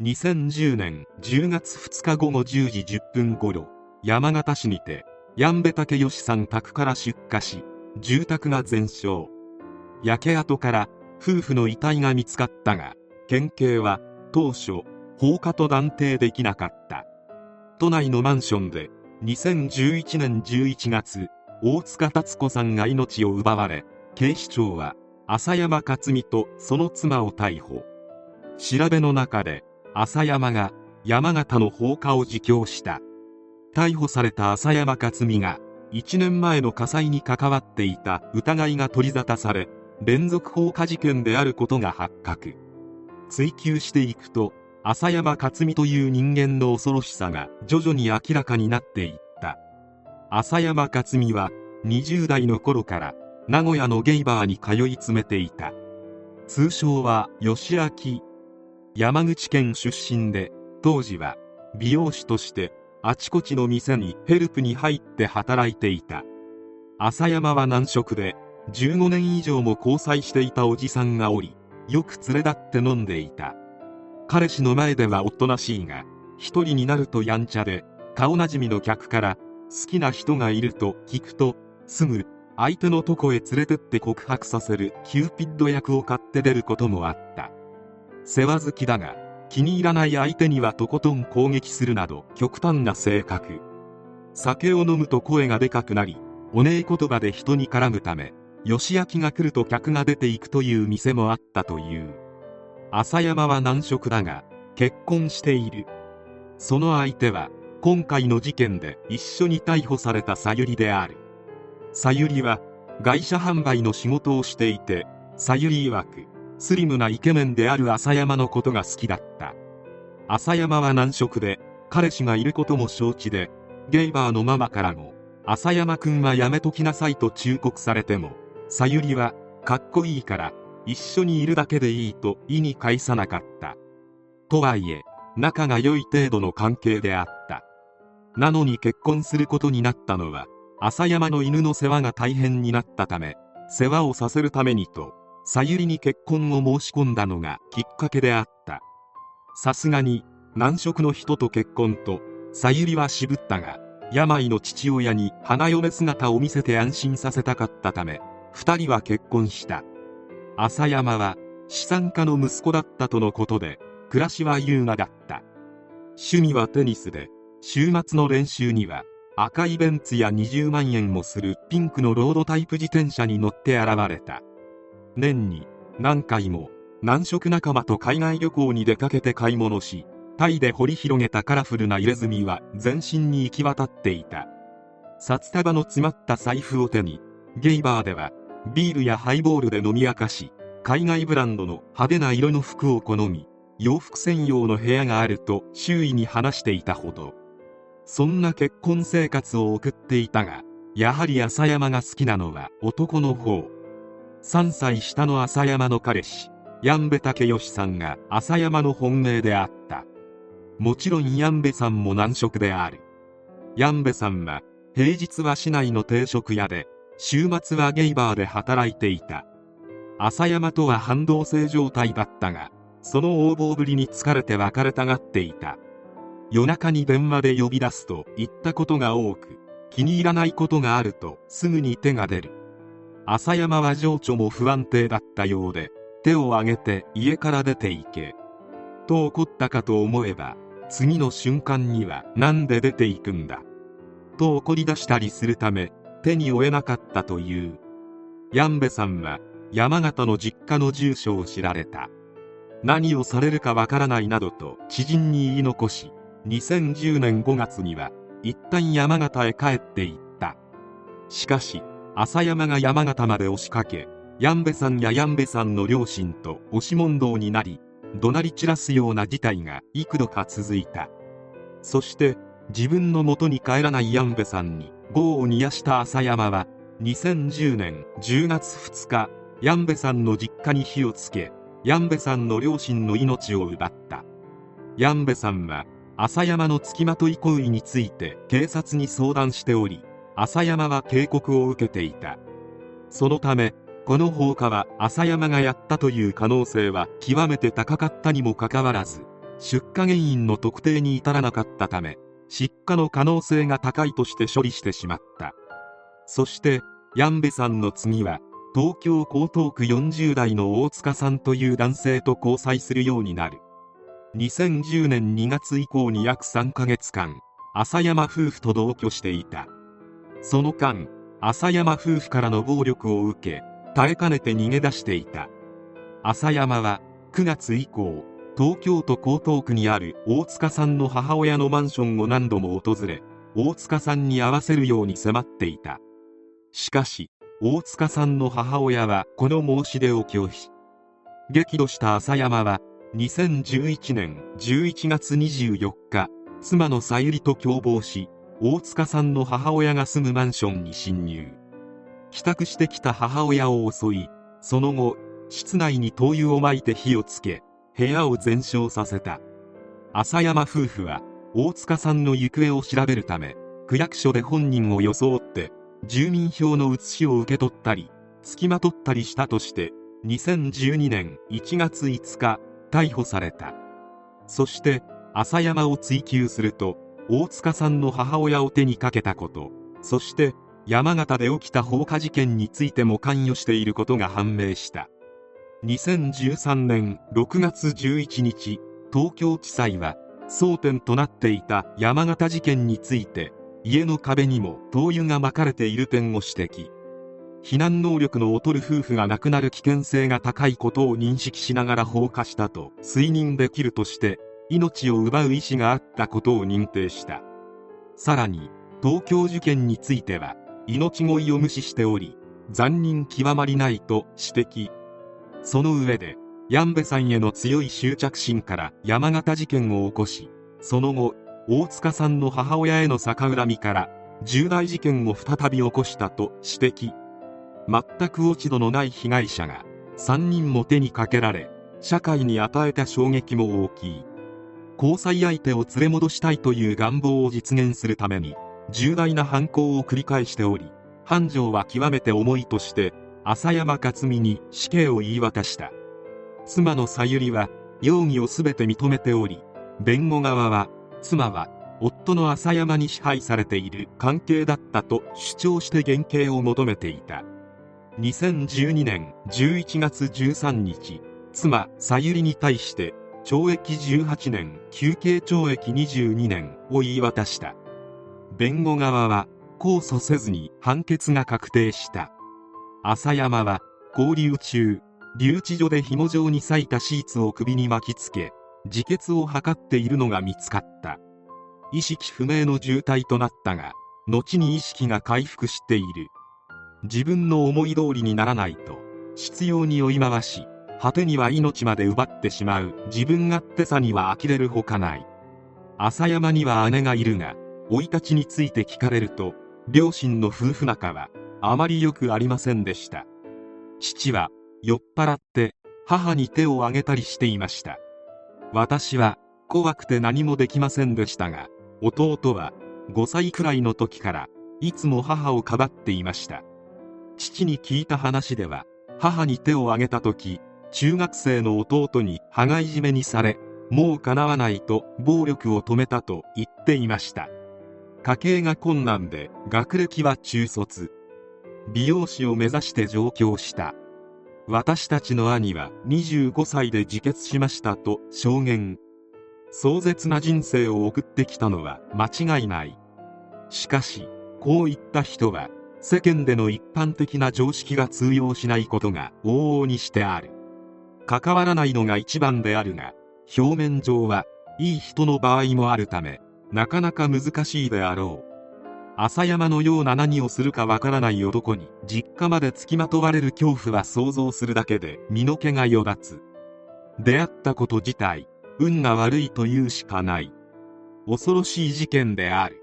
2010年10月2日午後10時10分頃山形市にて山部武義さん宅から出火し住宅が全焼。焼け跡から夫婦の遺体が見つかったが県警は当初放火と断定できなかった。都内のマンションで2011年11月大塚達子さんが命を奪われ警視庁は浅山克美とその妻を逮捕。調べの中で浅山が山形の放火を自供した。逮捕された浅山克美が1年前の火災に関わっていた疑いが取り沙汰され連続放火事件であることが発覚。追及していくと浅山克美という人間の恐ろしさが徐々に明らかになっていった。浅山克美は20代の頃から名古屋のゲイバーに通い詰めていた。通称は吉明。山口県出身で当時は美容師としてあちこちの店にヘルプに入って働いていた。浅山は難色で15年以上も交際していたおじさんがおりよく連れ立って飲んでいた。彼氏の前ではおとなしいが一人になるとやんちゃで顔なじみの客から好きな人がいると聞くとすぐ相手のとこへ連れてって告白させるキューピッド役を買って出ることもあった。世話好きだが気に入らない相手にはとことん攻撃するなど極端な性格。酒を飲むと声がでかくなりオネエ言葉で人に絡むため吉明が来ると客が出ていくという店もあったという。浅山は難色だが結婚している。その相手は今回の事件で一緒に逮捕されたさゆりである。さゆりは外車販売の仕事をしていてさゆり曰くスリムなイケメンである浅山のことが好きだった。浅山は難色で彼氏がいることも承知でゲイバーのママからも浅山くんはやめときなさいと忠告されてもさゆりはかっこいいから一緒にいるだけでいいと意に介さなかった。とはいえ仲が良い程度の関係であった。なのに結婚することになったのは浅山の犬の世話が大変になったため世話をさせるためにとさゆりに結婚を申し込んだのがきっかけであった。さすがに難色の人と結婚とさゆりは渋ったが病の父親に花嫁姿を見せて安心させたかったため2人は結婚した。浅山は資産家の息子だったとのことで暮らしは優雅だった。趣味はテニスで週末の練習には赤いベンツや20万円もするピンクのロードタイプ自転車に乗って現れた。年に何回も南色仲間と海外旅行に出かけて買い物しタイで掘り広げたカラフルな入れ墨は全身に行き渡っていた札束の詰まった財布を手にゲイバーではビールやハイボールで飲み明かし海外ブランドの派手な色の服を好み洋服専用の部屋があると周囲に話していたほどそんな結婚生活を送っていたがやはり浅山が好きなのは男の方3歳下の浅山の彼氏ンベ武義さんが浅山の本命であった。もちろんンベさんも難色である。ンベさんは平日は市内の定食屋で週末はゲイバーで働いていた。浅山とは反動性状態だったがその横暴ぶりに疲れて別れたがっていた。夜中に電話で呼び出すと言ったことが多く気に入らないことがあるとすぐに手が出る。浅山は情緒も不安定だったようで手を挙げて家から出て行け。と怒ったかと思えば次の瞬間には何で出て行くんだ。と怒り出したりするため手に負えなかったという。ンベさんは山形の実家の住所を知られた。何をされるかわからないなどと知人に言い残し2010年5月には一旦山形へ帰っていった。しかし浅山が山形まで押しかけンベさんやンベさんの両親と押し問答になり怒鳴り散らすような事態が幾度か続いた。そして自分の元に帰らないンベさんに業を煮やした浅山は2010年10月2日ヤンベさんの実家に火をつけヤンベさんの両親の命を奪った。ヤンベさんは浅山の付きまとい行為について警察に相談しており浅山は警告を受けていた。そのためこの放火は浅山がやったという可能性は極めて高かったにもかかわらず出火原因の特定に至らなかったため失火の可能性が高いとして処理してしまった。そしてヤンベさんの次は東京江東区40代の大塚さんという男性と交際するようになる。2010年2月以降に約3ヶ月間浅山夫婦と同居していた。その間浅山夫婦からの暴力を受け耐えかねて逃げ出していた。浅山は9月以降東京都江東区にある大塚さんの母親のマンションを何度も訪れ大塚さんに会わせるように迫っていた。しかし大塚さんの母親はこの申し出を拒否。激怒した浅山は2011年11月24日妻のさゆりと共謀し大塚さんの母親が住むマンションに侵入。帰宅してきた母親を襲いその後室内に灯油をまいて火をつけ部屋を全焼させた。浅山夫婦は大塚さんの行方を調べるため区役所で本人を装って住民票の写しを受け取ったり付きまとったりしたとして2012年1月5日逮捕された。そして浅山を追及すると大塚さんの母親を手にかけたことそして山形で起きた放火事件についても関与していることが判明した。2013年6月11日東京地裁は争点となっていた山形事件について家の壁にも灯油がまかれている点を指摘。避難能力の劣る夫婦が亡くなる危険性が高いことを認識しながら放火したと推認できるとして命を奪う意思があったことを認定した。さらに東京受験については命乞いを無視しており残忍極まりないと指摘。その上でヤンベさんへの強い執着心から山形事件を起こしその後大塚さんの母親への逆恨みから重大事件を再び起こしたと指摘。全く落ち度のない被害者が3人も手にかけられ社会に与えた衝撃も大きい。交際相手を連れ戻したいという願望を実現するために重大な犯行を繰り返しており繁盛は極めて重いとして浅山克美に死刑を言い渡した。妻のさゆりは容疑を全て認めており弁護側は妻は夫の浅山に支配されている関係だったと主張して減刑を求めていた。2012年11月13日妻さゆりに対して懲役18年休刑懲役22年を言い渡した。弁護側は控訴せずに判決が確定した。浅山は交流中留置所で紐状に裂いたシーツを首に巻きつけ自決を図っているのが見つかった。意識不明の重体となったが後に意識が回復している。自分の思い通りにならないと執拗に追い回し果てには命まで奪ってしまう。自分勝手さには呆れるほかない。浅山には姉がいるが生い立ちについて聞かれると両親の夫婦仲はあまり良くありませんでした。父は酔っ払って母に手を挙げたりしていました。私は怖くて何もできませんでしたが弟は5歳くらいの時からいつも母をかばっていました。父に聞いた話では母に手を挙げた時中学生の弟に羽交い締めにされもう叶わないと暴力を止めたと言っていました。家計が困難で学歴は中卒。美容師を目指して上京した。私たちの兄は25歳で自決しましたと証言。壮絶な人生を送ってきたのは間違いない。しかしこういった人は世間での一般的な常識が通用しないことが往々にしてある。関わらないのが一番であるが表面上はいい人の場合もあるためなかなか難しいであろう。浅山のような何をするかわからない男に実家まで付きまとわれる恐怖は想像するだけで身の毛がよだつ。出会ったこと自体運が悪いというしかない。恐ろしい事件である。